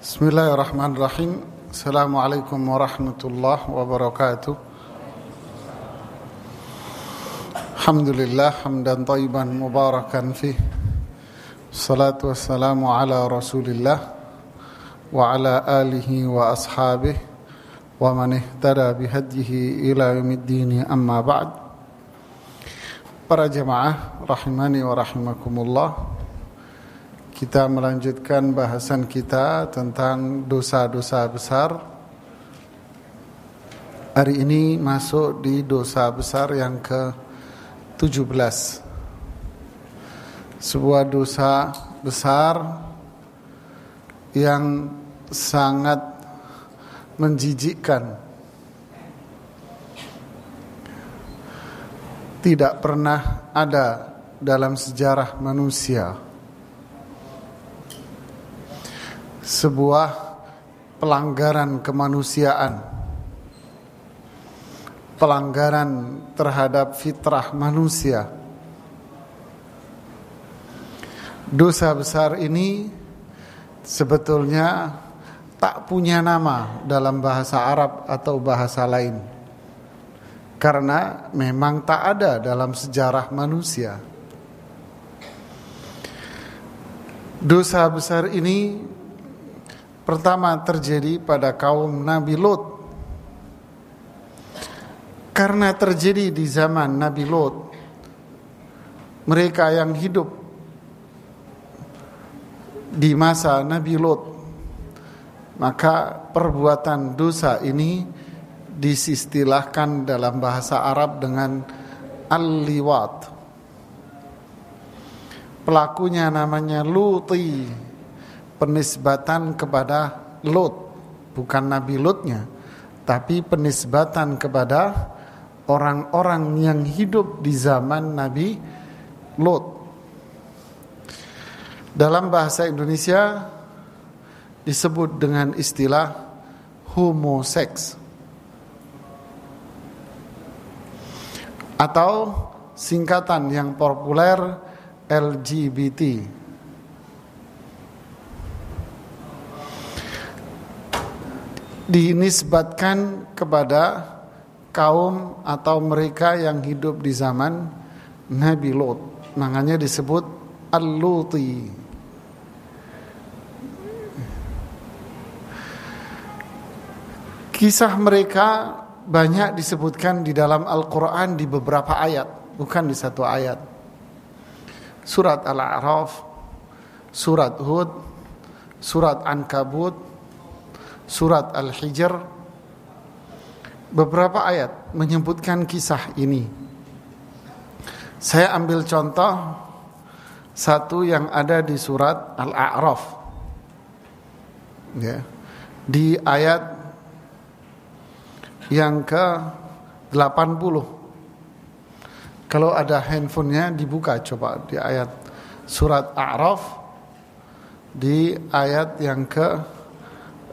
Bismillahirrahmanirrahim. Assalamualaikum warahmatullahi wabarakatuh. Alhamdulillah Hamdan tayyiban mubarakan fih. Salatu wassalamu ala rasulillah Wa ala alihi wa ashabih Wa man ihtada bihadihi ila yumiddini amma ba'd. Para jemaah Rahimani wa kita melanjutkan bahasan kita tentang dosa-dosa besar. Hari ini masuk di dosa besar yang ke-17. Sebuah dosa besar yang sangat menjijikkan. Tidak pernah ada dalam sejarah manusia sebuah pelanggaran kemanusiaan. Pelanggaran terhadap fitrah manusia. Dosa besar ini sebetulnya tak punya nama dalam bahasa Arab atau bahasa lain. Karena memang tak ada dalam sejarah manusia. Dosa besar ini pertama terjadi pada kaum Nabi Lot. Karena terjadi di zaman Nabi Lot, mereka yang hidup di masa Nabi Lot, maka perbuatan dosa ini disistilahkan dalam bahasa Arab dengan al-liwat. Pelakunya namanya Luti penisbatan kepada Lot bukan Nabi Lotnya tapi penisbatan kepada orang-orang yang hidup di zaman Nabi Lot dalam bahasa Indonesia disebut dengan istilah homoseks atau singkatan yang populer LGBT dinisbatkan kepada kaum atau mereka yang hidup di zaman Nabi Lot. Makanya disebut Al-Luti. Kisah mereka banyak disebutkan di dalam Al-Quran di beberapa ayat, bukan di satu ayat. Surat Al-A'raf, Surat Hud, Surat Ankabut, surat Al-Hijr beberapa ayat menyebutkan kisah ini. Saya ambil contoh satu yang ada di surat Al-A'raf. Ya. Di ayat yang ke 80. Kalau ada handphonenya dibuka coba di ayat surat A'raf di ayat yang ke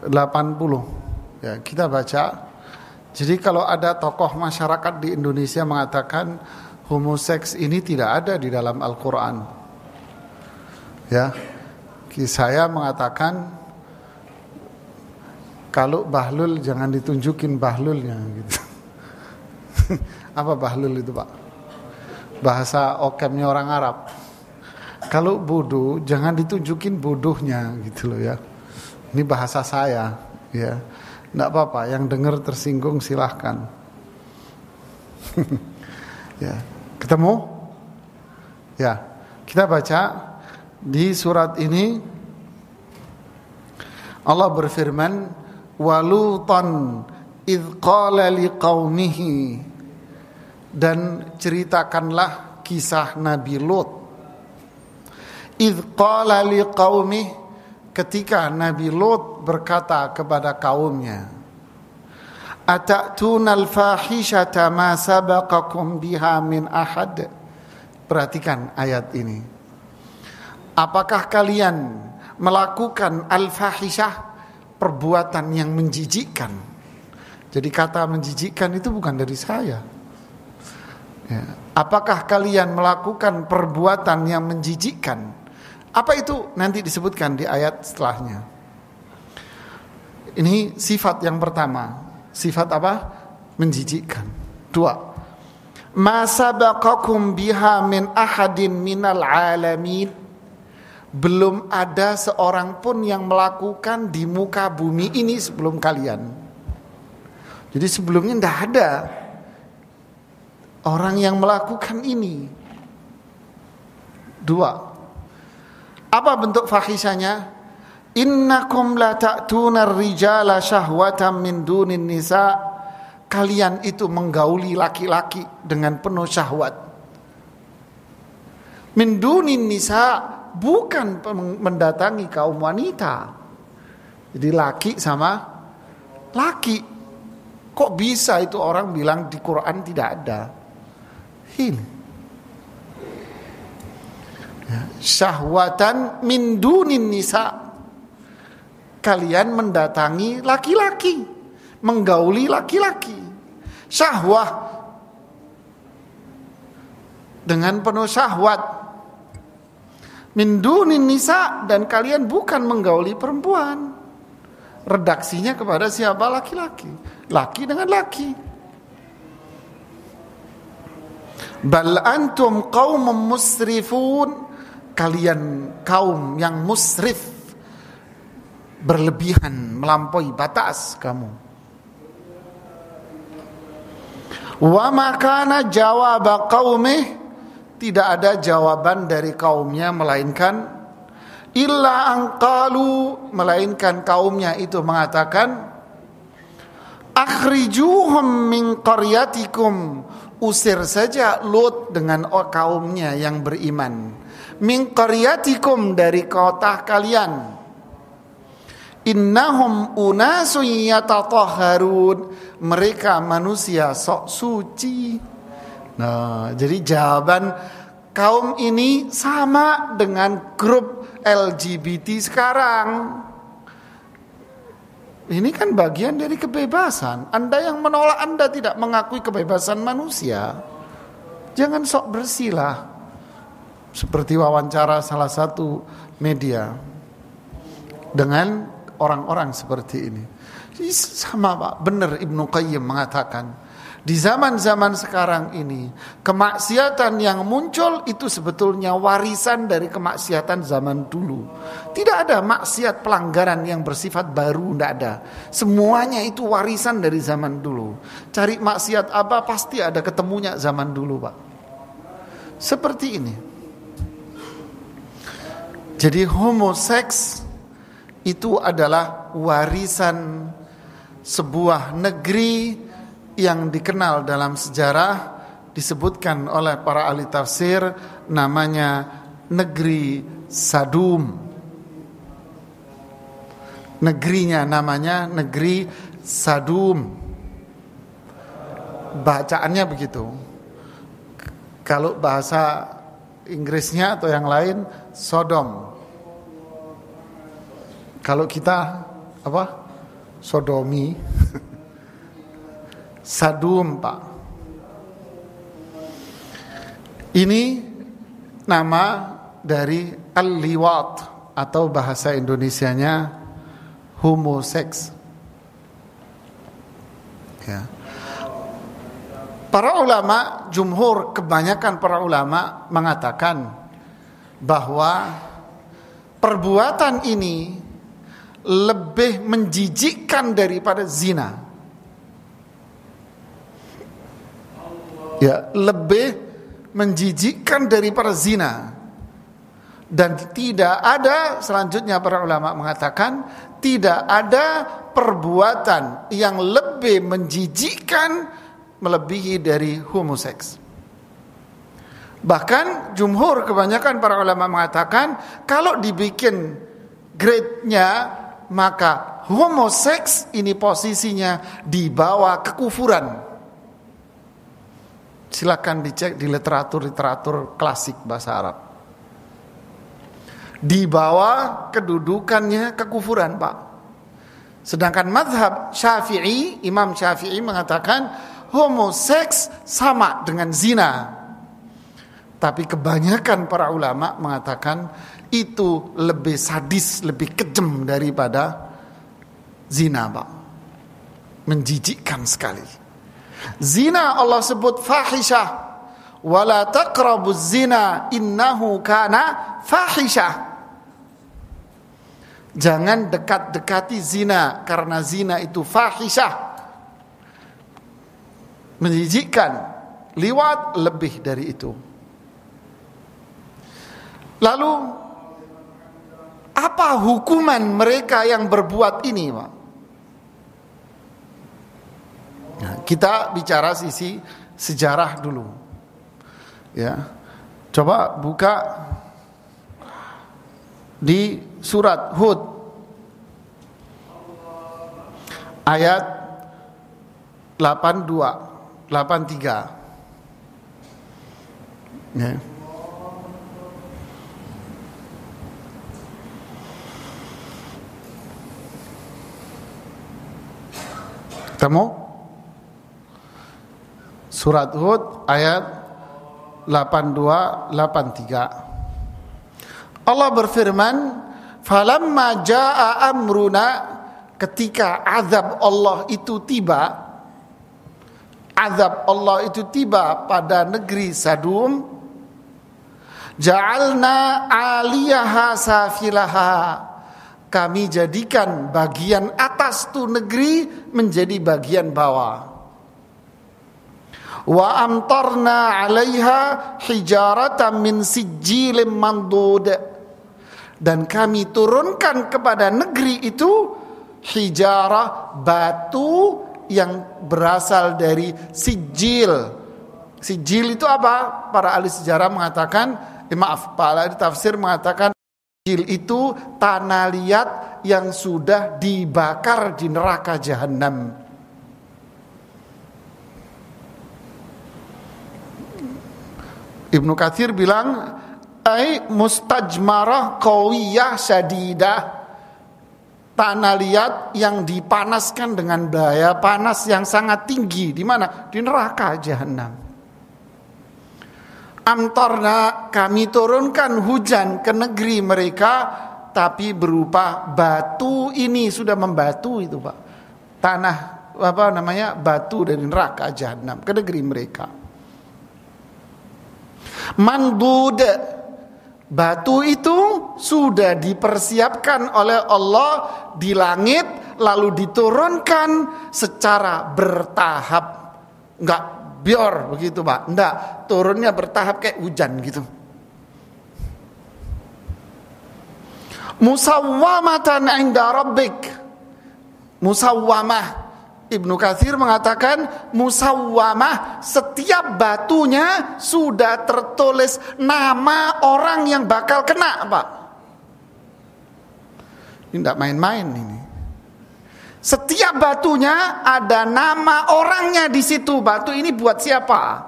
80 ya kita baca. Jadi kalau ada tokoh masyarakat di Indonesia mengatakan homoseks ini tidak ada di dalam Al-Qur'an. Ya saya mengatakan kalau bahlul jangan ditunjukin bahlulnya gitu. Apa bahlul itu Pak? Bahasa okemnya orang Arab. Kalau bodoh jangan ditunjukin bodohnya gitu loh ya ini bahasa saya, ya. Tidak apa-apa, yang dengar tersinggung silahkan. ya, ketemu? Ya, kita baca di surat ini Allah berfirman, "Walutan id qala liqaumihi" dan ceritakanlah kisah Nabi Lut. Id qala liqaumihi ketika Nabi Lot berkata kepada kaumnya Atatuna al-fahishata ma sabaqakum biha min ahad? Perhatikan ayat ini. Apakah kalian melakukan al-fahishah perbuatan yang menjijikkan? Jadi kata menjijikkan itu bukan dari saya. Ya. Apakah kalian melakukan perbuatan yang menjijikkan apa itu nanti disebutkan di ayat setelahnya. Ini sifat yang pertama. Sifat apa? Menjijikkan. Dua. Ma sabaqakum biha min ahadin minal alamin. Belum ada seorang pun yang melakukan di muka bumi ini sebelum kalian. Jadi sebelumnya tidak ada orang yang melakukan ini. Dua. Apa bentuk fahisanya? Innakum la ta'tuna rijala syahwatan min dunin nisa. Kalian itu menggauli laki-laki dengan penuh syahwat. Min dunin nisa bukan mendatangi kaum wanita. Jadi laki sama laki. Kok bisa itu orang bilang di Quran tidak ada? Ini. Ya, syahwatan min dunin nisa kalian mendatangi laki-laki, menggauli laki-laki. Syahwah dengan penuh syahwat. Min dunin nisa dan kalian bukan menggauli perempuan. Redaksinya kepada siapa laki-laki? Laki dengan laki. Bal antum kaum musrifun. Kalian kaum yang musrif berlebihan melampaui batas kamu. Wa makana jawab qaumih tidak ada jawaban dari kaumnya melainkan illa angkalu melainkan kaumnya itu mengatakan akhrijuhum min qaryatikum. Usir saja Lut dengan kaumnya yang beriman min dari kota kalian Innahum unasun yatatahharun. Mereka manusia sok suci. Nah, jadi jawaban kaum ini sama dengan grup LGBT sekarang. Ini kan bagian dari kebebasan. Anda yang menolak Anda tidak mengakui kebebasan manusia. Jangan sok bersilah. Seperti wawancara salah satu media dengan orang-orang seperti ini. Sama Pak, benar Ibnu Qayyim mengatakan, di zaman-zaman sekarang ini, kemaksiatan yang muncul itu sebetulnya warisan dari kemaksiatan zaman dulu. Tidak ada maksiat pelanggaran yang bersifat baru, tidak ada. Semuanya itu warisan dari zaman dulu. Cari maksiat apa pasti ada ketemunya zaman dulu, Pak. Seperti ini. Jadi homoseks itu adalah warisan sebuah negeri yang dikenal dalam sejarah disebutkan oleh para ahli tafsir namanya negeri Sadum. Negerinya namanya negeri Sadum. Bacaannya begitu. Kalau bahasa Inggrisnya atau yang lain Sodom. Kalau kita apa? Sodomi. Sadum, Pak. Ini nama dari al-liwat atau bahasa Indonesianya homoseks. Ya. Para ulama, jumhur kebanyakan para ulama mengatakan bahwa perbuatan ini lebih menjijikkan daripada zina. Ya, lebih menjijikkan daripada zina. Dan tidak ada selanjutnya para ulama mengatakan tidak ada perbuatan yang lebih menjijikkan melebihi dari homoseks. Bahkan jumhur kebanyakan para ulama mengatakan kalau dibikin grade-nya maka homoseks ini posisinya di bawah kekufuran. Silakan dicek di literatur-literatur klasik bahasa Arab. Di bawah kedudukannya kekufuran, Pak. Sedangkan madhab Syafi'i, Imam Syafi'i mengatakan homoseks sama dengan zina. Tapi kebanyakan para ulama mengatakan itu lebih sadis, lebih kejam daripada Zina, Pak. Menjijikkan sekali. Zina Allah sebut fahisyah. Wala taqrabu zina innahu kana fahisyah. Jangan dekat-dekati zina karena zina itu fahisyah. Menjijikkan. Liwat lebih dari itu. Lalu apa hukuman mereka yang berbuat ini, Pak? Nah, kita bicara sisi sejarah dulu. Ya. Coba buka di surat Hud ayat 82 83. Ya. Temu? Surat Hud ayat 82 83. Allah berfirman, "Falamma jaa amruna" ketika azab Allah itu tiba, azab Allah itu tiba pada negeri Sadum, ja'alna 'aliyaha safilaha kami jadikan bagian atas tu negeri menjadi bagian bawah. Wa amtarna 'alaiha hijaratan min sijilin mandud. Dan kami turunkan kepada negeri itu hijarah batu yang berasal dari sijil sijil itu apa? Para ahli sejarah mengatakan eh, maaf para ahli tafsir mengatakan sijil itu tanah liat yang sudah dibakar di neraka jahanam Ibnu Katsir bilang ai mustajmarah qawiyah syadidah. Tanah liat yang dipanaskan dengan daya panas yang sangat tinggi. Di mana? Di neraka jahanam amtorna kami turunkan hujan ke negeri mereka tapi berupa batu ini sudah membatu itu Pak tanah apa namanya batu dari neraka jahanam ke negeri mereka Mandud Batu itu sudah dipersiapkan oleh Allah di langit lalu diturunkan secara bertahap. Enggak bior begitu, Pak. Enggak, turunnya bertahap kayak hujan gitu. Musawwamatan inda rabbik. Musawwamah Ibnu Katsir mengatakan musawwamah setiap batunya sudah tertulis nama orang yang bakal kena, Pak. Ini tidak main-main ini. Setiap batunya ada nama orangnya di situ. Batu ini buat siapa?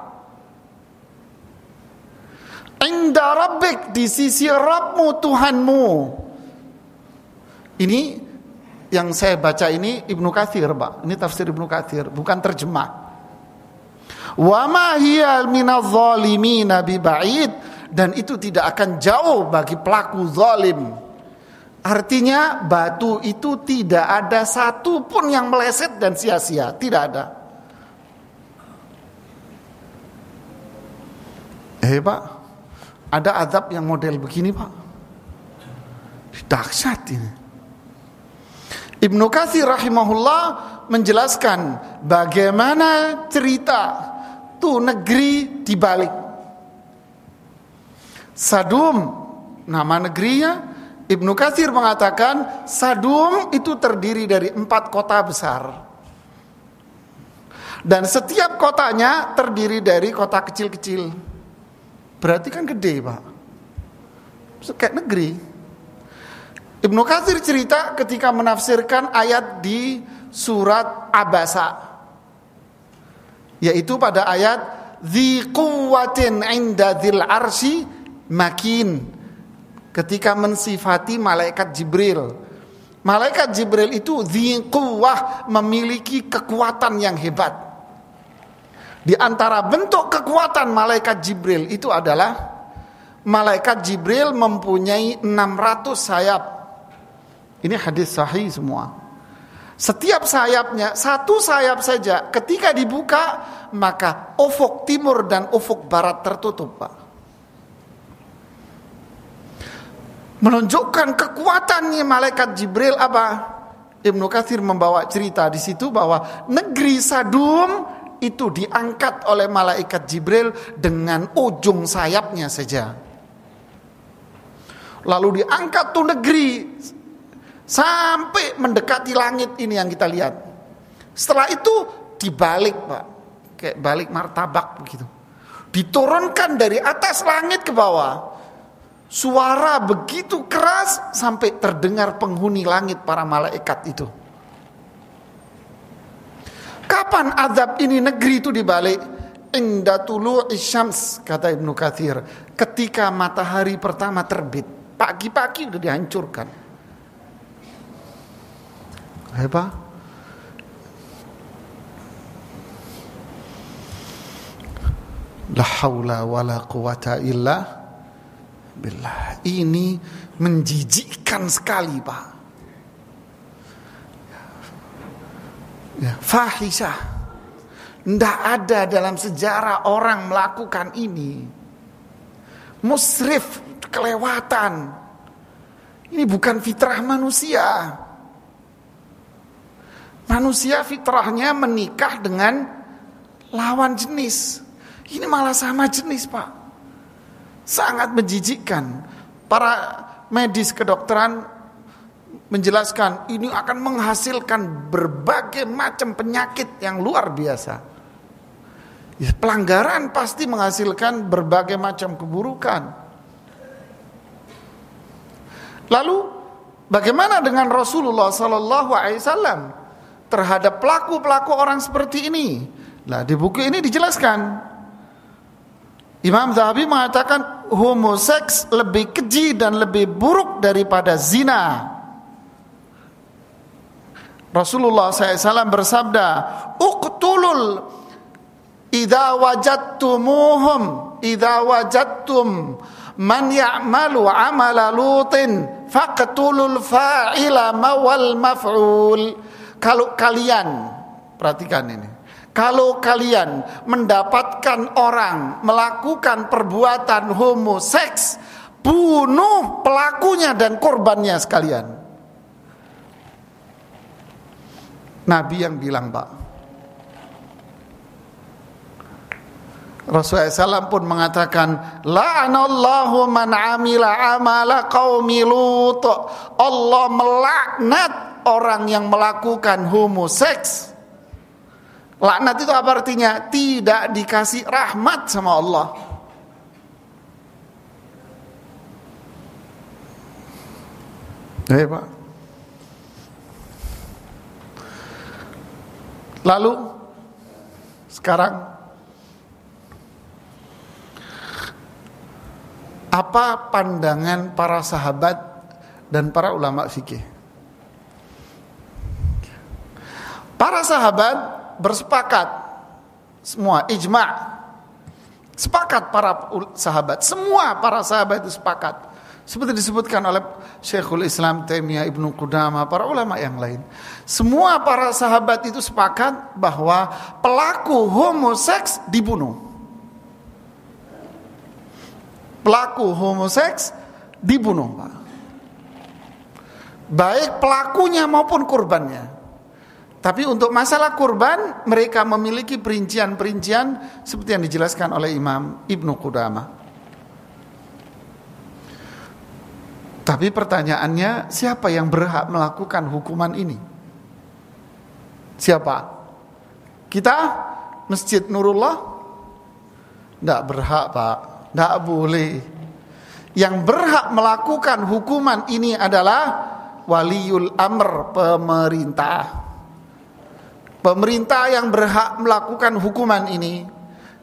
Inda rabbik di sisi Rabbmu Tuhanmu. Ini yang saya baca ini Ibnu Katsir, Pak. Ini tafsir Ibnu Katsir, bukan terjemah. Wa ma hiya minadh-dhalimin ba'id dan itu tidak akan jauh bagi pelaku zalim. Artinya batu itu tidak ada satu pun yang meleset dan sia-sia, tidak ada. Eh Pak, ada azab yang model begini Pak. Dahsyat ini. Ibnu Katsir rahimahullah menjelaskan bagaimana cerita tuh negeri dibalik. Sadum nama negerinya Ibnu Katsir mengatakan Sadum itu terdiri dari empat kota besar. Dan setiap kotanya terdiri dari kota kecil-kecil. Berarti kan gede, Pak. Kayak negeri. Ibnu Katsir cerita ketika menafsirkan ayat di surat Abasa yaitu pada ayat quwwatin 'inda dzil arsy makin ketika mensifati malaikat Jibril malaikat Jibril itu dzi quwwah memiliki kekuatan yang hebat di antara bentuk kekuatan malaikat Jibril itu adalah malaikat Jibril mempunyai 600 sayap ini hadis sahih semua. Setiap sayapnya, satu sayap saja, ketika dibuka, maka ufuk timur dan ufuk barat tertutup, Pak. Menunjukkan kekuatannya malaikat Jibril apa? Ibnu Katsir membawa cerita di situ bahwa negeri Sadum itu diangkat oleh malaikat Jibril dengan ujung sayapnya saja. Lalu diangkat tuh negeri Sampai mendekati langit ini yang kita lihat. Setelah itu dibalik Pak. Kayak balik martabak begitu. Diturunkan dari atas langit ke bawah. Suara begitu keras sampai terdengar penghuni langit para malaikat itu. Kapan azab ini negeri itu dibalik? Inda tulu isyams kata Ibnu Kathir. Ketika matahari pertama terbit. Pagi-pagi udah dihancurkan. Apa? La haula wala quwata illa billah. Ini menjijikkan sekali, Pak. Ya, fahisah. Tidak ada dalam sejarah orang melakukan ini. Musrif, kelewatan. Ini bukan fitrah manusia. Manusia fitrahnya menikah dengan lawan jenis. Ini malah sama jenis, Pak. Sangat menjijikkan. Para medis kedokteran menjelaskan ini akan menghasilkan berbagai macam penyakit yang luar biasa. Ya, pelanggaran pasti menghasilkan berbagai macam keburukan. Lalu bagaimana dengan Rasulullah Sallallahu Alaihi Wasallam? terhadap pelaku-pelaku orang seperti ini. Nah, di buku ini dijelaskan. Imam Zahabi mengatakan homoseks lebih keji dan lebih buruk daripada zina. Rasulullah SAW bersabda, "Uqtulul idza wajadtumuhum idza wajadtum man ya'malu amala lutin faqtulul fa'ila mawal maf'ul." Kalau kalian, perhatikan ini. Kalau kalian mendapatkan orang melakukan perbuatan homoseks, bunuh pelakunya dan korbannya sekalian. Nabi yang bilang, Pak. Rasulullah SAW pun mengatakan La'anallahu man amila amala qaumi lut Allah melaknat orang yang melakukan homoseks laknat itu apa artinya? Tidak dikasih rahmat sama Allah. Eh Pak. Lalu Sekarang Apa pandangan para sahabat Dan para ulama fikih? Para sahabat bersepakat semua ijma. Sepakat para sahabat. Semua para sahabat itu sepakat. Seperti disebutkan oleh Syekhul Islam Taimiyah Ibnu Qudamah para ulama yang lain. Semua para sahabat itu sepakat bahwa pelaku homoseks dibunuh. Pelaku homoseks dibunuh. Baik pelakunya maupun kurbannya tapi untuk masalah kurban mereka memiliki perincian-perincian seperti yang dijelaskan oleh Imam Ibnu Qudamah. Tapi pertanyaannya siapa yang berhak melakukan hukuman ini? Siapa? Kita? Masjid Nurullah? Tidak berhak Pak, tidak boleh. Yang berhak melakukan hukuman ini adalah waliul amr pemerintah. Pemerintah yang berhak melakukan hukuman ini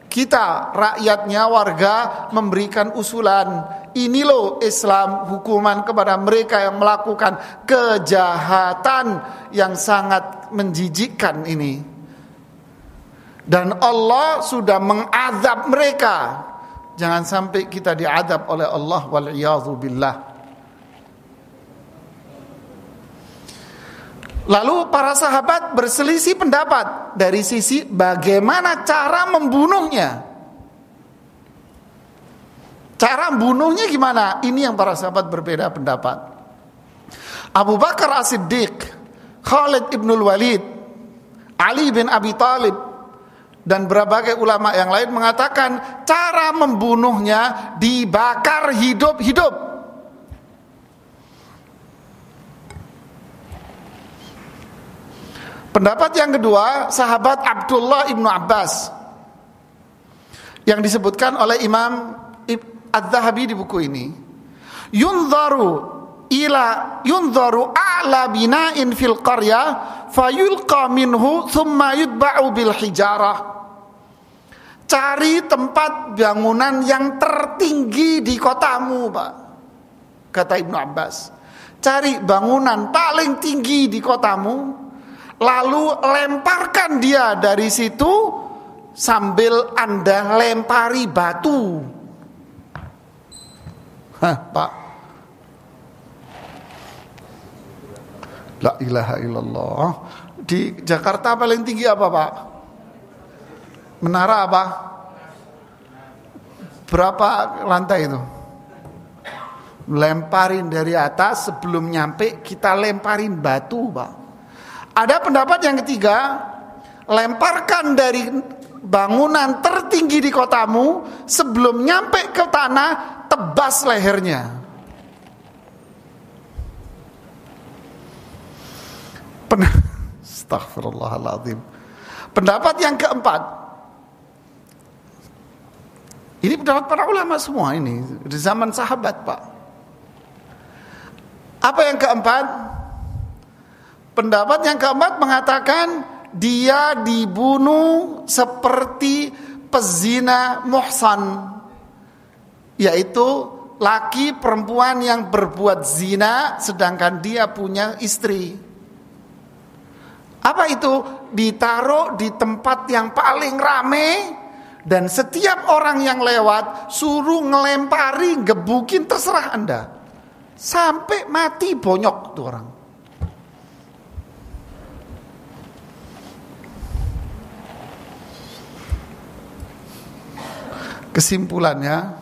kita rakyatnya warga memberikan usulan. Ini loh Islam hukuman kepada mereka yang melakukan kejahatan yang sangat menjijikkan ini. Dan Allah sudah mengazab mereka. Jangan sampai kita diadab oleh Allah wal billah Lalu para sahabat berselisih pendapat dari sisi bagaimana cara membunuhnya. Cara membunuhnya gimana? Ini yang para sahabat berbeda pendapat. Abu Bakar As-Siddiq, Khalid ibn Walid, Ali bin Abi Talib, dan berbagai ulama yang lain mengatakan cara membunuhnya dibakar hidup-hidup. Pendapat yang kedua, sahabat Abdullah ibnu Abbas yang disebutkan oleh Imam Ad-Zahabi di buku ini. Yunzaru ila yunzaru a'la bina'in fil qarya fayulqa minhu thumma yutba'u bil hijarah. Cari tempat bangunan yang tertinggi di kotamu, Pak. Kata Ibnu Abbas. Cari bangunan paling tinggi di kotamu, lalu lemparkan dia dari situ sambil Anda lempari batu. Hah, Pak. La ilaha illallah. Di Jakarta paling tinggi apa, Pak? Menara apa? Berapa lantai itu? Lemparin dari atas sebelum nyampe kita lemparin batu, Pak. Ada pendapat yang ketiga, lemparkan dari bangunan tertinggi di kotamu sebelum nyampe ke tanah, tebas lehernya. Pen Astagfirullahaladzim. Pendapat yang keempat, ini pendapat para ulama semua ini di zaman sahabat pak. Apa yang keempat? Pendapat yang keempat mengatakan dia dibunuh seperti pezina muhsan yaitu laki perempuan yang berbuat zina sedangkan dia punya istri. Apa itu? Ditaruh di tempat yang paling rame dan setiap orang yang lewat suruh ngelempari, gebukin terserah Anda. Sampai mati bonyok tuh orang. Kesimpulannya,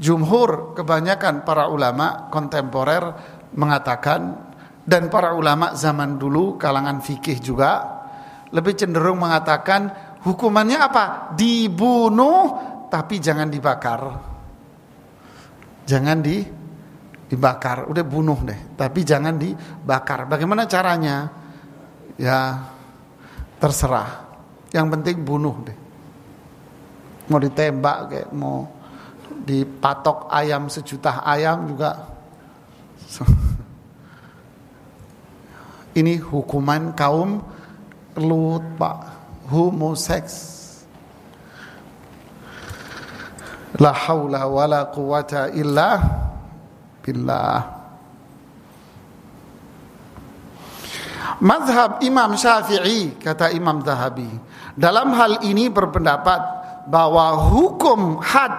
jumhur kebanyakan para ulama kontemporer mengatakan dan para ulama zaman dulu kalangan fikih juga lebih cenderung mengatakan hukumannya apa? Dibunuh tapi jangan dibakar. Jangan di dibakar, udah bunuh deh, tapi jangan dibakar. Bagaimana caranya? Ya terserah. Yang penting bunuh deh mau ditembak kayak mau dipatok ayam sejuta ayam juga. Ini hukuman kaum Lut pak. Homoseks. La haula wala quwata illa billah. Mazhab Imam Syafi'i kata Imam Zahabi dalam hal ini berpendapat bahwa hukum had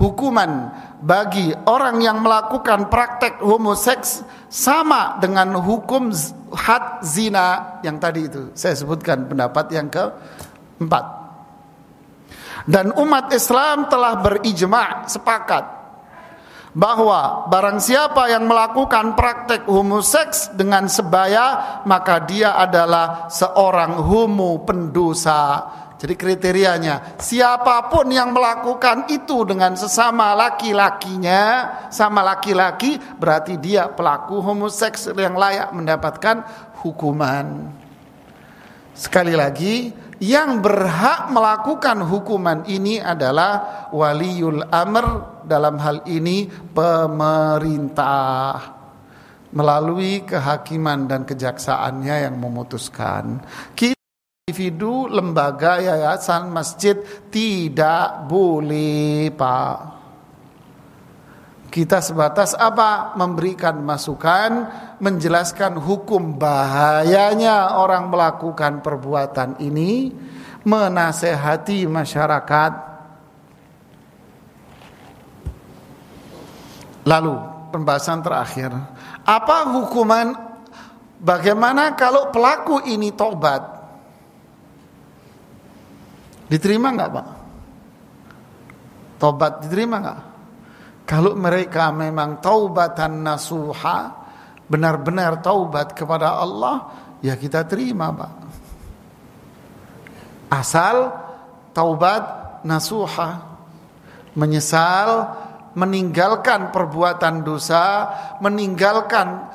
hukuman bagi orang yang melakukan praktek homoseks sama dengan hukum had zina yang tadi itu. Saya sebutkan pendapat yang keempat. Dan umat Islam telah berijma sepakat bahwa barang siapa yang melakukan praktek homoseks dengan sebaya maka dia adalah seorang homo pendosa jadi kriterianya siapa pun yang melakukan itu dengan sesama laki-lakinya sama laki-laki berarti dia pelaku homoseks yang layak mendapatkan hukuman. Sekali lagi, yang berhak melakukan hukuman ini adalah waliul amr dalam hal ini pemerintah melalui kehakiman dan kejaksaannya yang memutuskan. Kita individu, lembaga, yayasan, masjid tidak boleh, Pak. Kita sebatas apa? Memberikan masukan, menjelaskan hukum bahayanya orang melakukan perbuatan ini, menasehati masyarakat. Lalu pembahasan terakhir, apa hukuman Bagaimana kalau pelaku ini tobat? Diterima nggak pak? Tobat diterima nggak? Kalau mereka memang taubatan nasuha, benar-benar taubat kepada Allah, ya kita terima pak. Asal taubat nasuha, menyesal, meninggalkan perbuatan dosa, meninggalkan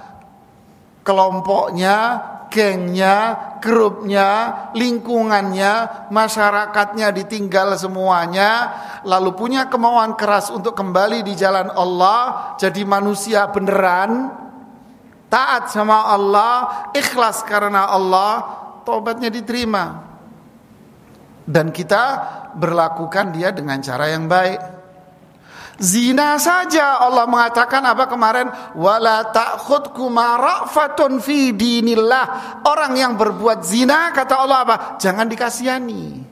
kelompoknya, gengnya, grupnya, lingkungannya, masyarakatnya ditinggal semuanya, lalu punya kemauan keras untuk kembali di jalan Allah, jadi manusia beneran, taat sama Allah, ikhlas karena Allah, tobatnya diterima. Dan kita berlakukan dia dengan cara yang baik. Zina saja Allah mengatakan apa kemarin wala ta'khudkum rafatun fi dinillah. Orang yang berbuat zina kata Allah apa? Jangan dikasihani.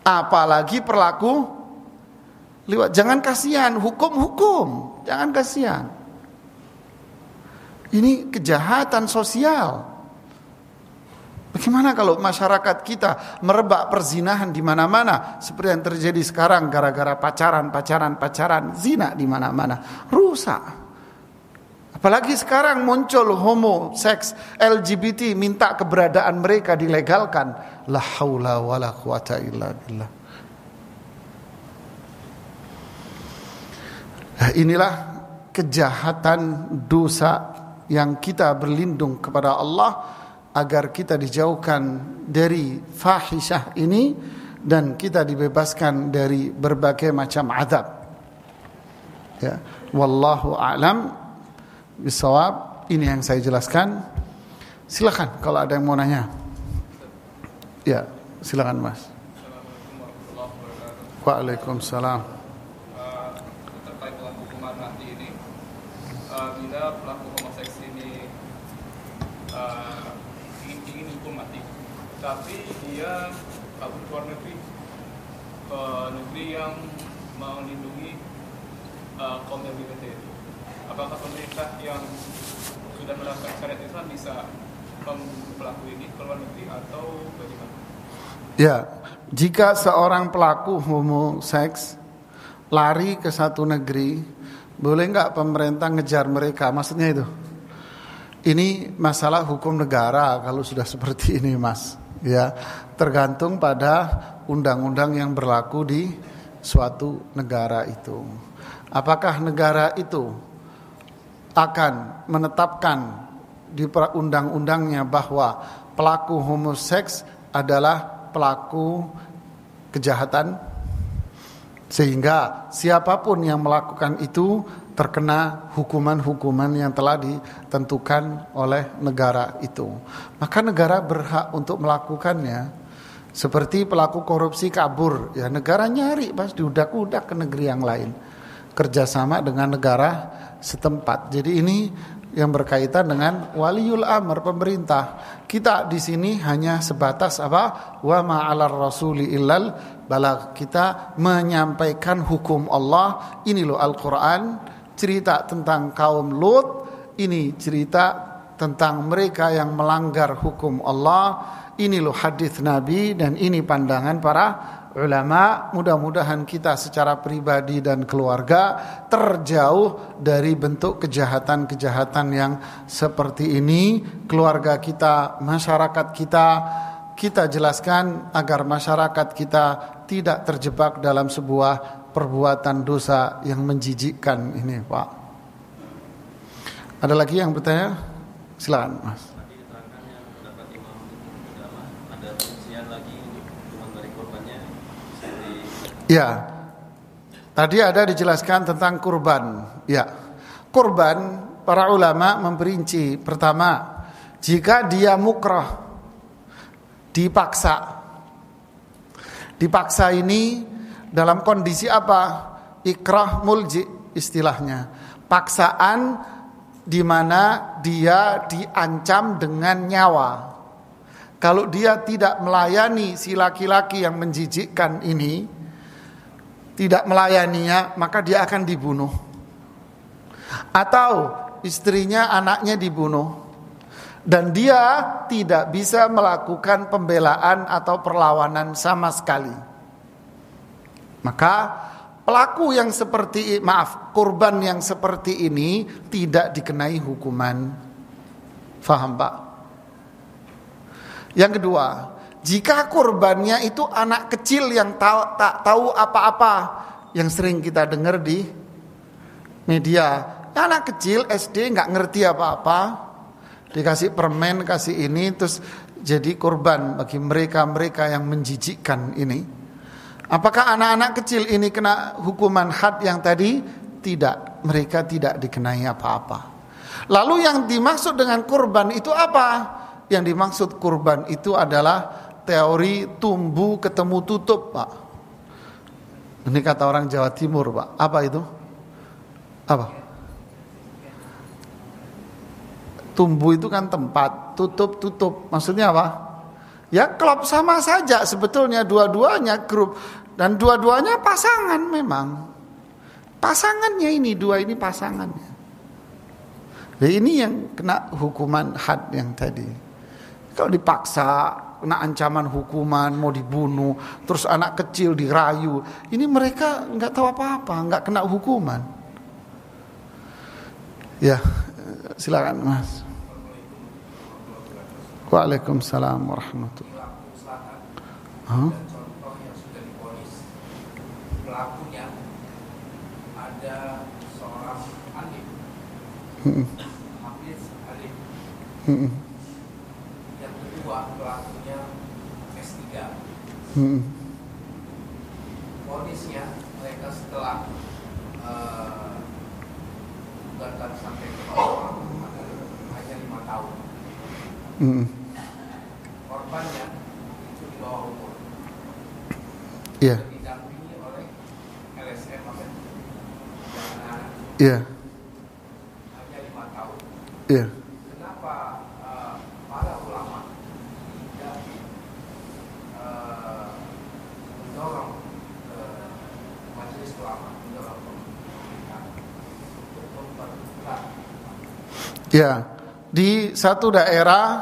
Apalagi perlaku lewat jangan kasihan, hukum-hukum, jangan kasihan. Ini kejahatan sosial. Bagaimana kalau masyarakat kita merebak perzinahan di mana-mana seperti yang terjadi sekarang gara-gara pacaran, pacaran, pacaran, zina di mana-mana, rusak. Apalagi sekarang muncul homo, seks, LGBT minta keberadaan mereka dilegalkan. La haula wala quwata illa billah. Nah, inilah kejahatan dosa yang kita berlindung kepada Allah agar kita dijauhkan dari fahisyah ini dan kita dibebaskan dari berbagai macam azab. Ya, wallahu a'lam bisawab. Ini yang saya jelaskan. Silakan kalau ada yang mau nanya. Ya, silakan Mas. Waalaikumsalam. Uh, terkait dengan hukuman mati ini, uh, bila pelaku homoseks ini uh, tapi dia kabur ke luar negeri ke negeri yang melindungi uh, kaum itu apakah pemerintah yang sudah menerapkan syariat Islam bisa pelaku ini ke luar negeri atau bagaimana? Ya, jika seorang pelaku homoseks lari ke satu negeri, boleh nggak pemerintah ngejar mereka? Maksudnya itu? Ini masalah hukum negara kalau sudah seperti ini, Mas ya tergantung pada undang-undang yang berlaku di suatu negara itu. Apakah negara itu akan menetapkan di undang-undangnya bahwa pelaku homoseks adalah pelaku kejahatan sehingga siapa pun yang melakukan itu terkena hukuman-hukuman yang telah ditentukan oleh negara itu. Maka negara berhak untuk melakukannya. Seperti pelaku korupsi kabur, ya negara nyari pas diudak-udak ke negeri yang lain. Kerjasama dengan negara setempat. Jadi ini yang berkaitan dengan waliul amr pemerintah. Kita di sini hanya sebatas apa? Wa ma'alar rasuli illal balagh. Kita menyampaikan hukum Allah. Ini loh Al-Qur'an cerita tentang kaum Lut, ini cerita tentang mereka yang melanggar hukum Allah. Ini loh hadis Nabi dan ini pandangan para ulama. Mudah-mudahan kita secara pribadi dan keluarga terjauh dari bentuk kejahatan-kejahatan yang seperti ini. Keluarga kita, masyarakat kita, kita jelaskan agar masyarakat kita tidak terjebak dalam sebuah perbuatan dosa yang menjijikkan ini Pak. Ada lagi yang bertanya? Silakan Mas. Ya, tadi ada dijelaskan tentang kurban. Ya, kurban para ulama memperinci pertama jika dia mukrah dipaksa. Dipaksa ini dalam kondisi apa? Ikrah mulji istilahnya. Paksaan di mana dia diancam dengan nyawa. Kalau dia tidak melayani si laki-laki yang menjijikkan ini, tidak melayaninya, maka dia akan dibunuh. Atau istrinya, anaknya dibunuh. dan dia tidak bisa melakukan pembelaan atau perlawanan sama sekali. Maka pelaku yang seperti maaf, korban yang seperti ini tidak dikenai hukuman. Faham, Pak? Yang kedua, jika korbannya itu anak kecil yang tahu, tak tahu apa-apa yang sering kita dengar di media, anak kecil SD nggak ngerti apa-apa, dikasih permen, kasih ini, terus jadi korban bagi mereka-mereka yang menjijikkan ini. Apakah anak-anak kecil ini kena hukuman had yang tadi? Tidak, mereka tidak dikenai apa-apa. Lalu yang dimaksud dengan kurban itu apa? Yang dimaksud kurban itu adalah teori tumbuh ketemu tutup, Pak. Ini kata orang Jawa Timur, Pak. Apa itu? Apa? Tumbuh itu kan tempat, tutup-tutup. Maksudnya apa? Ya klub sama saja sebetulnya dua-duanya grup dan dua-duanya pasangan memang. Pasangannya ini dua ini pasangannya. Nah, ini yang kena hukuman had yang tadi. Kalau dipaksa kena ancaman hukuman, mau dibunuh, terus anak kecil dirayu, ini mereka nggak tahu apa-apa, nggak kena hukuman. Ya, silakan Mas. Waalaikumsalam warahmatullahi wabarakatuh. Alim, Hafiz alim. Yang kedua pelakunya S3. Ponisnya mereka setelah uh, gugatan sampai ke bawah hanya lima tahun. Korbannya itu di bawah umur. Iya. Didampingi oleh LSM apa? Iya. Hanya lima tahun. Iya. Kenapa uh, para ulama tidak uh, mendorong uh, majelis ulama mendorong pemerintah untuk memperketat? Ya, di satu daerah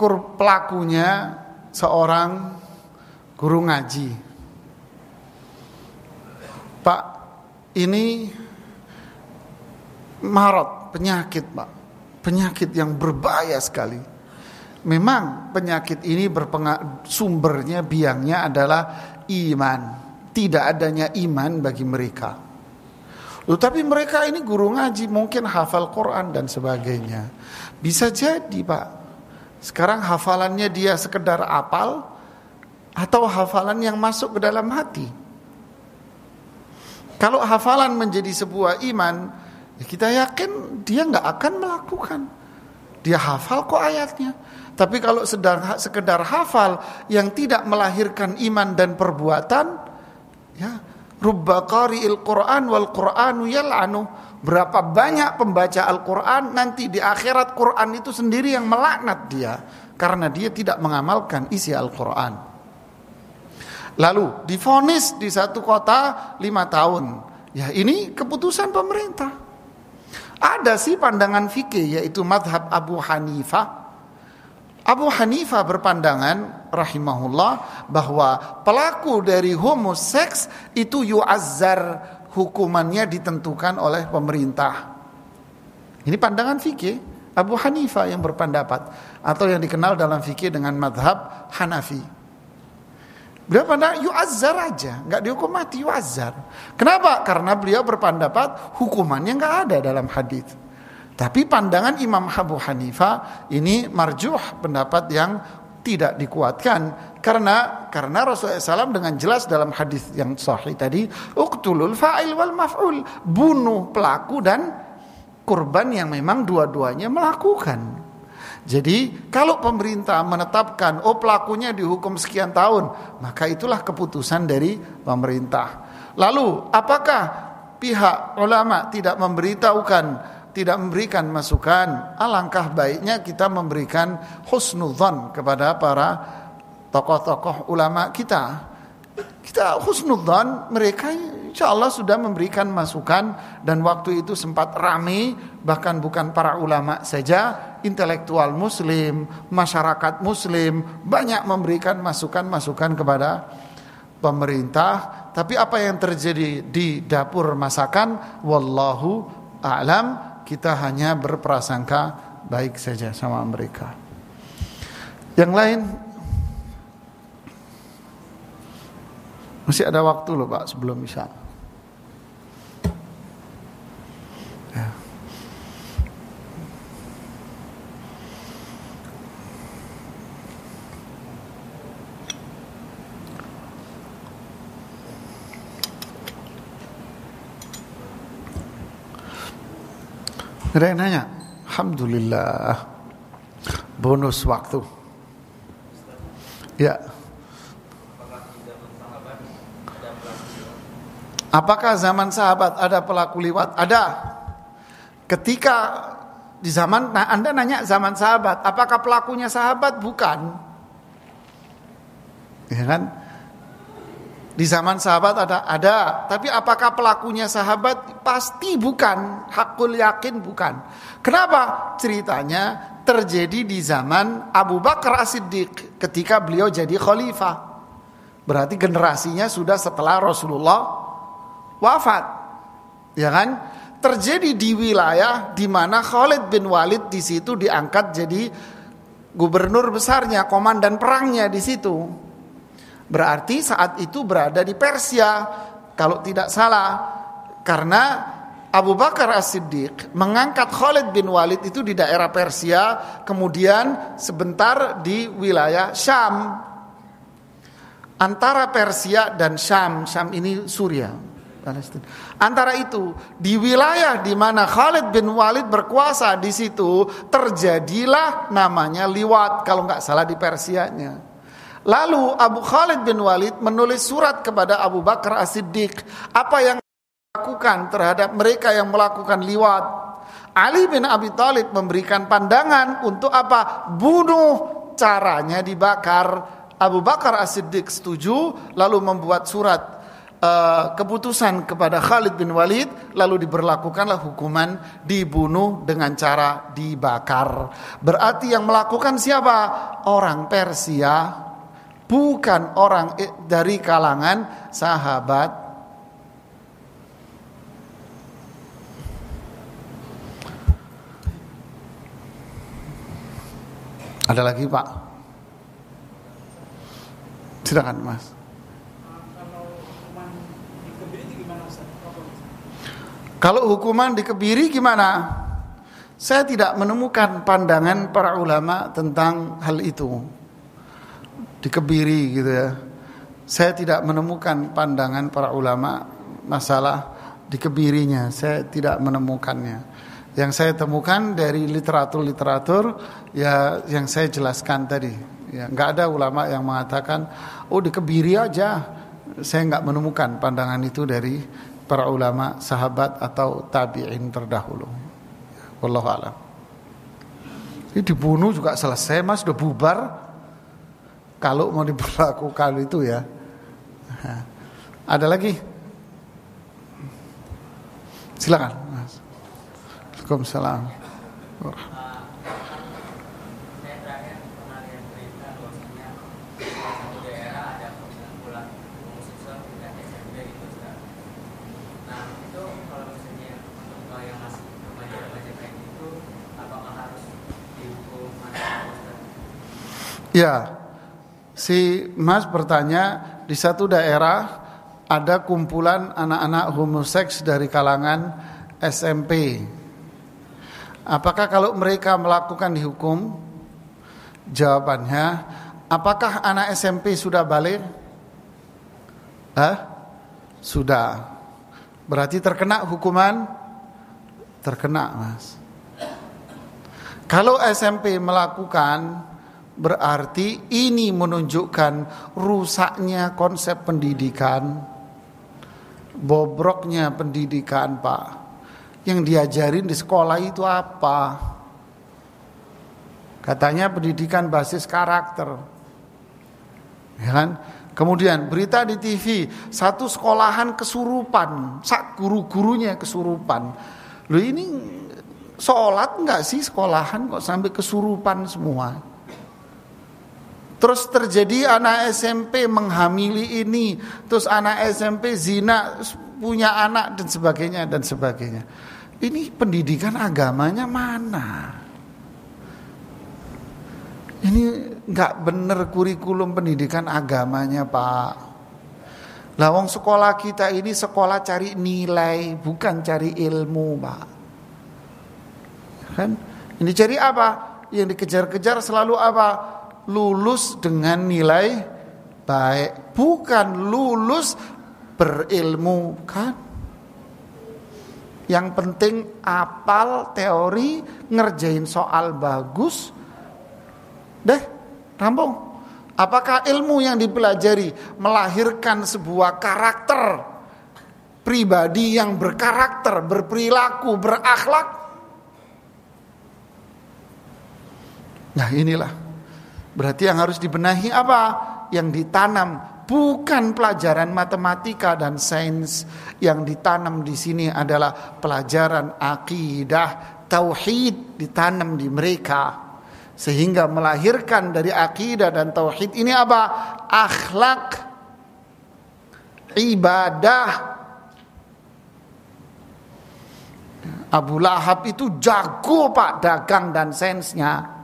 kur pelakunya seorang guru ngaji. Pak, ini marot, penyakit, Pak. Penyakit yang berbahaya sekali. Memang penyakit ini sumbernya biangnya adalah iman. Tidak adanya iman bagi mereka. Tapi mereka ini guru ngaji, mungkin hafal Quran dan sebagainya. Bisa jadi, Pak. Sekarang hafalannya dia sekedar apal atau hafalan yang masuk ke dalam hati. Kalau hafalan menjadi sebuah iman, ya kita yakin dia nggak akan melakukan. Dia hafal kok ayatnya. Tapi kalau sedang sekedar hafal yang tidak melahirkan iman dan perbuatan, ya rubba qari'il Qur'an wal Qur'anu yal'anu Berapa banyak pembaca Al-Quran nanti di akhirat Quran itu sendiri yang melaknat dia. Karena dia tidak mengamalkan isi Al-Quran. Lalu difonis di satu kota lima tahun. Ya ini keputusan pemerintah. Ada sih pandangan fikih yaitu madhab Abu Hanifah. Abu Hanifah berpandangan rahimahullah bahwa pelaku dari homoseks itu yu'azzar hukumannya ditentukan oleh pemerintah. Ini pandangan fikih Abu Hanifah yang berpendapat atau yang dikenal dalam fikih dengan madhab Hanafi. Beliau pandang yu'azzar aja, nggak dihukum mati yu'azzar. Kenapa? Karena beliau berpendapat hukumannya nggak ada dalam hadis. Tapi pandangan Imam Abu Hanifah ini marjuh pendapat yang tidak dikuatkan karena karena Rasulullah SAW dengan jelas dalam hadis yang sahih tadi uktulul fa'il wal maf'ul bunuh pelaku dan kurban yang memang dua-duanya melakukan. Jadi kalau pemerintah menetapkan oh pelakunya dihukum sekian tahun, maka itulah keputusan dari pemerintah. Lalu apakah pihak ulama tidak memberitahukan tidak memberikan masukan, alangkah baiknya kita memberikan husnudzon kepada para tokoh-tokoh ulama kita. Kita husnudzan mereka insya Allah sudah memberikan masukan dan waktu itu sempat rame bahkan bukan para ulama saja intelektual muslim masyarakat muslim banyak memberikan masukan-masukan kepada pemerintah. Tapi apa yang terjadi di dapur masakan? Wallahu a'lam kita hanya berprasangka baik saja sama mereka yang lain Masih ada waktu loh Pak sebelum bisa. Ada yang nanya? Alhamdulillah. Bonus waktu. Ya. Apakah zaman sahabat ada pelaku liwat? Ada. Ketika di zaman, nah Anda nanya zaman sahabat, apakah pelakunya sahabat? Bukan. Ya kan? Di zaman sahabat ada, ada. Tapi apakah pelakunya sahabat? Pasti bukan. Hakul yakin bukan. Kenapa? Ceritanya terjadi di zaman Abu Bakar As-Siddiq ketika beliau jadi khalifah. Berarti generasinya sudah setelah Rasulullah wafat. Ya kan? Terjadi di wilayah di mana Khalid bin Walid di situ diangkat jadi gubernur besarnya, komandan perangnya di situ. Berarti saat itu berada di Persia kalau tidak salah. Karena Abu Bakar As-Siddiq mengangkat Khalid bin Walid itu di daerah Persia, kemudian sebentar di wilayah Syam. Antara Persia dan Syam, Syam ini Suria. Palestina. Antara itu di wilayah di mana Khalid bin Walid berkuasa di situ terjadilah namanya liwat kalau nggak salah di Persianya. Lalu Abu Khalid bin Walid menulis surat kepada Abu Bakar As-Siddiq apa yang lakukan terhadap mereka yang melakukan liwat. Ali bin Abi Thalib memberikan pandangan untuk apa? Bunuh caranya dibakar. Abu Bakar As-Siddiq setuju lalu membuat surat uh, keputusan kepada Khalid bin Walid lalu diberlakukanlah hukuman dibunuh dengan cara dibakar. Berarti yang melakukan siapa? Orang Persia, bukan orang dari kalangan sahabat. Ada lagi Pak? Silakan Mas. Kalau hukuman dikebiri gimana? Saya tidak menemukan pandangan para ulama tentang hal itu. Dikebiri gitu ya. Saya tidak menemukan pandangan para ulama masalah dikebirinya. Saya tidak menemukannya. Yang saya temukan dari literatur-literatur ya yang saya jelaskan tadi. Ya, nggak ada ulama yang mengatakan oh dikebiri aja. Saya nggak menemukan pandangan itu dari para ulama, sahabat atau tabi'in terdahulu. Wallahu a'lam. Ini dibunuh juga selesai Mas, sudah bubar. Kalau mau diperlakukan itu ya. Ada lagi? Silakan. Waalaikumsalam. Ya, si Mas bertanya di satu daerah ada kumpulan anak-anak homoseks dari kalangan SMP. Apakah kalau mereka melakukan dihukum? Jawabannya, apakah anak SMP sudah balik? Hah? Sudah. Berarti terkena hukuman? Terkena, Mas. Kalau SMP melakukan Berarti ini menunjukkan rusaknya konsep pendidikan, bobroknya pendidikan, Pak. Yang diajarin di sekolah itu apa? Katanya pendidikan basis karakter. Ya kan? Kemudian berita di TV, satu sekolahan kesurupan, sak guru-gurunya kesurupan. Loh ini sholat nggak sih sekolahan kok sampai kesurupan semua? Terus terjadi anak SMP menghamili ini, terus anak SMP zina punya anak dan sebagainya dan sebagainya. Ini pendidikan agamanya mana? Ini nggak bener kurikulum pendidikan agamanya Pak. Lawang sekolah kita ini sekolah cari nilai, bukan cari ilmu Pak. Kan? Ini cari apa? Yang dikejar-kejar selalu apa? Lulus dengan nilai baik, bukan lulus berilmu kan? Yang penting apal teori, ngerjain soal bagus, deh, rampung. Apakah ilmu yang dipelajari melahirkan sebuah karakter pribadi yang berkarakter, berperilaku, berakhlak? Nah inilah berarti yang harus dibenahi apa? Yang ditanam bukan pelajaran matematika dan sains. Yang ditanam di sini adalah pelajaran akidah tauhid ditanam di mereka. Sehingga melahirkan dari akidah dan tauhid ini apa? Akhlak ibadah. Abu Lahab itu jago pak dagang dan sainsnya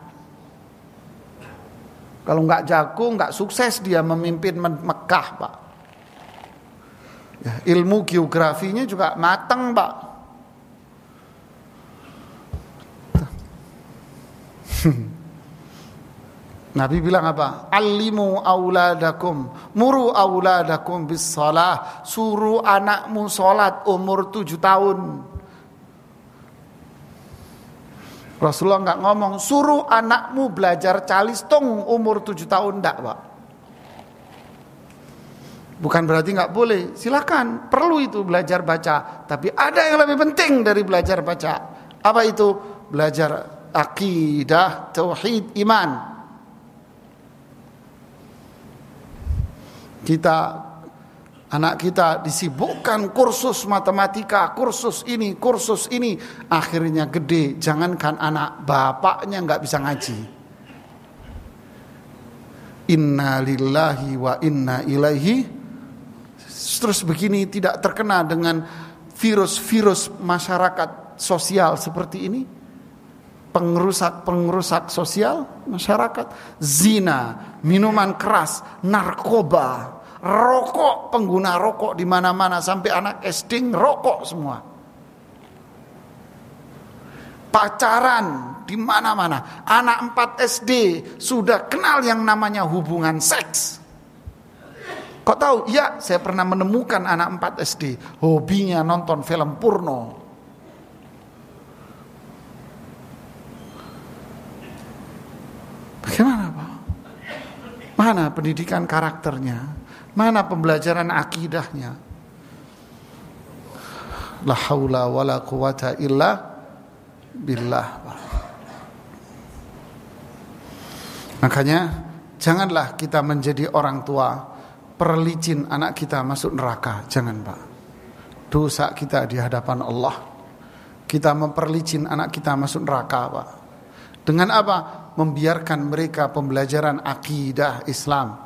kalau nggak jago, nggak sukses dia memimpin Mekah, Pak. Ya, ilmu geografinya juga matang, Pak. Nabi bilang apa? Alimu auladakum, muru auladakum bis salah. Suruh anakmu salat umur tujuh tahun. Rasulullah nggak ngomong suruh anakmu belajar calistung umur tujuh tahun ndak pak. Bukan berarti nggak boleh, silakan perlu itu belajar baca. Tapi ada yang lebih penting dari belajar baca. Apa itu? Belajar akidah, tauhid, iman. Kita Anak kita disibukkan kursus matematika, kursus ini, kursus ini. Akhirnya gede, jangankan anak, bapaknya nggak bisa ngaji. Inna lillahi wa inna ilaihi. Terus begini tidak terkena dengan virus-virus masyarakat sosial seperti ini. Pengrusak-pengrusak sosial masyarakat. Zina, minuman keras, narkoba, rokok, pengguna rokok di mana-mana sampai anak SD rokok semua. Pacaran di mana-mana. Anak 4 SD sudah kenal yang namanya hubungan seks. Kok tahu? Ya, saya pernah menemukan anak 4 SD hobinya nonton film porno. Bagaimana Pak? Mana pendidikan karakternya? Mana pembelajaran akidahnya? La haula wala quwata illa billah. Makanya janganlah kita menjadi orang tua perlicin anak kita masuk neraka. Jangan, Pak. Dosa kita di hadapan Allah. Kita memperlicin anak kita masuk neraka, Pak. Dengan apa? Membiarkan mereka pembelajaran akidah Islam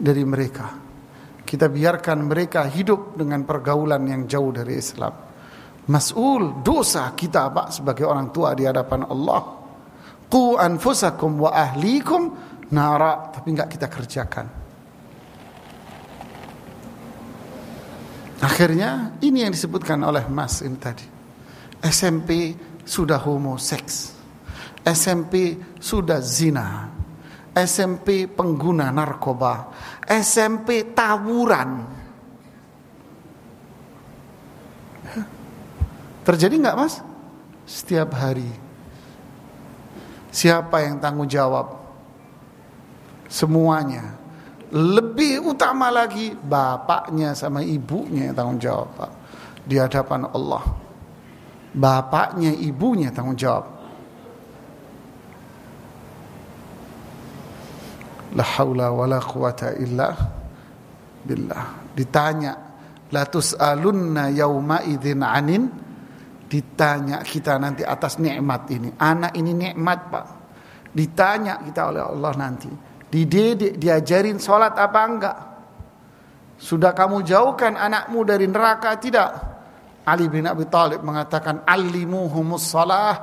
dari mereka. Kita biarkan mereka hidup dengan pergaulan yang jauh dari Islam. Mas'ul dosa kita Pak sebagai orang tua di hadapan Allah. Qu anfusakum wa ahlikum nara tapi enggak kita kerjakan. Akhirnya ini yang disebutkan oleh Mas ini tadi. SMP sudah homoseks. SMP sudah zina. SMP pengguna narkoba, SMP tawuran. Terjadi nggak mas? Setiap hari. Siapa yang tanggung jawab? Semuanya. Lebih utama lagi bapaknya sama ibunya yang tanggung jawab Pak. Di hadapan Allah. Bapaknya, ibunya tanggung jawab. La haula wala quwata illa billah. Ditanya, la tus'alunna yauma idzin anin ditanya kita nanti atas nikmat ini. Anak ini nikmat, Pak. Ditanya kita oleh Allah nanti. Dididik, diajarin sholat apa enggak? Sudah kamu jauhkan anakmu dari neraka tidak? Ali bin Abi Thalib mengatakan alimuhumus salah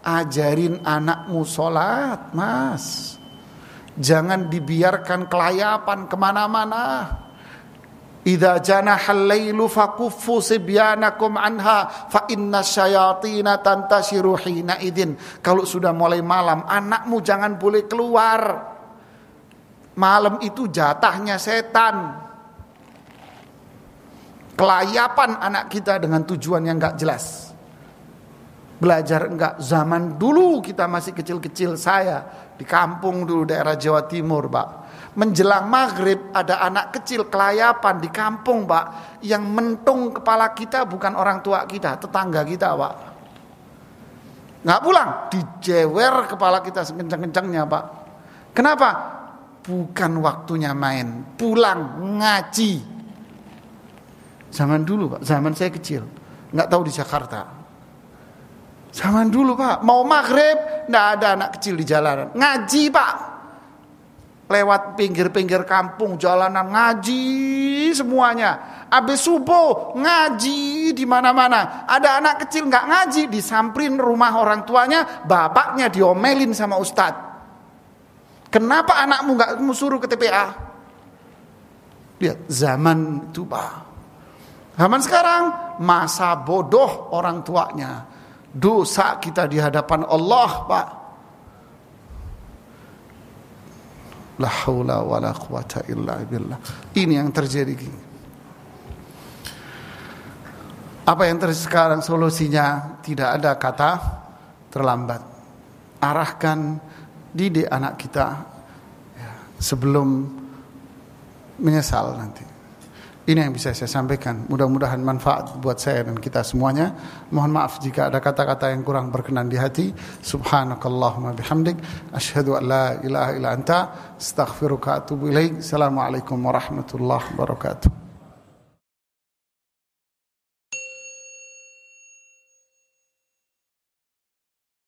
ajarin anakmu sholat mas jangan dibiarkan kelayapan ke mana-mana Idza janahal lailu fakuffu sibyanakum anha fa inna syayatina tantashiru hina idin. Kalau sudah mulai malam, anakmu jangan boleh keluar. Malam itu jatahnya setan. Kelayapan anak kita dengan tujuan yang enggak jelas. Belajar enggak zaman dulu kita masih kecil-kecil saya di kampung dulu daerah Jawa Timur, Pak. Menjelang maghrib ada anak kecil kelayapan di kampung, Pak, yang mentung kepala kita bukan orang tua kita, tetangga kita, Pak. Nggak pulang, dijewer kepala kita sekencang-kencangnya, Pak. Kenapa? Bukan waktunya main, pulang ngaji. Zaman dulu, Pak, zaman saya kecil, nggak tahu di Jakarta Zaman dulu pak, mau maghrib, nggak ada anak kecil di jalanan. Ngaji pak, lewat pinggir-pinggir kampung, jalanan ngaji semuanya. Abis subuh ngaji di mana-mana. Ada anak kecil nggak ngaji, disamperin rumah orang tuanya, bapaknya diomelin sama ustadz. Kenapa anakmu nggak suruh ke TPA? Lihat zaman itu pak. Zaman sekarang masa bodoh orang tuanya dosa kita di hadapan Allah, Pak. La haula wala quwata illa billah. Ini yang terjadi. Apa yang terjadi sekarang solusinya tidak ada kata terlambat. Arahkan didik anak kita ya, sebelum menyesal nanti. Ini yang bisa saya sampaikan. Mudah-mudahan manfaat buat saya dan kita semuanya. Mohon maaf jika ada kata-kata yang kurang berkenan di hati. Subhanakallahumma bihamdik. Ashhadu an la ilaha illa anta. Astaghfiruka atubu ilaik. Assalamualaikum warahmatullahi wabarakatuh.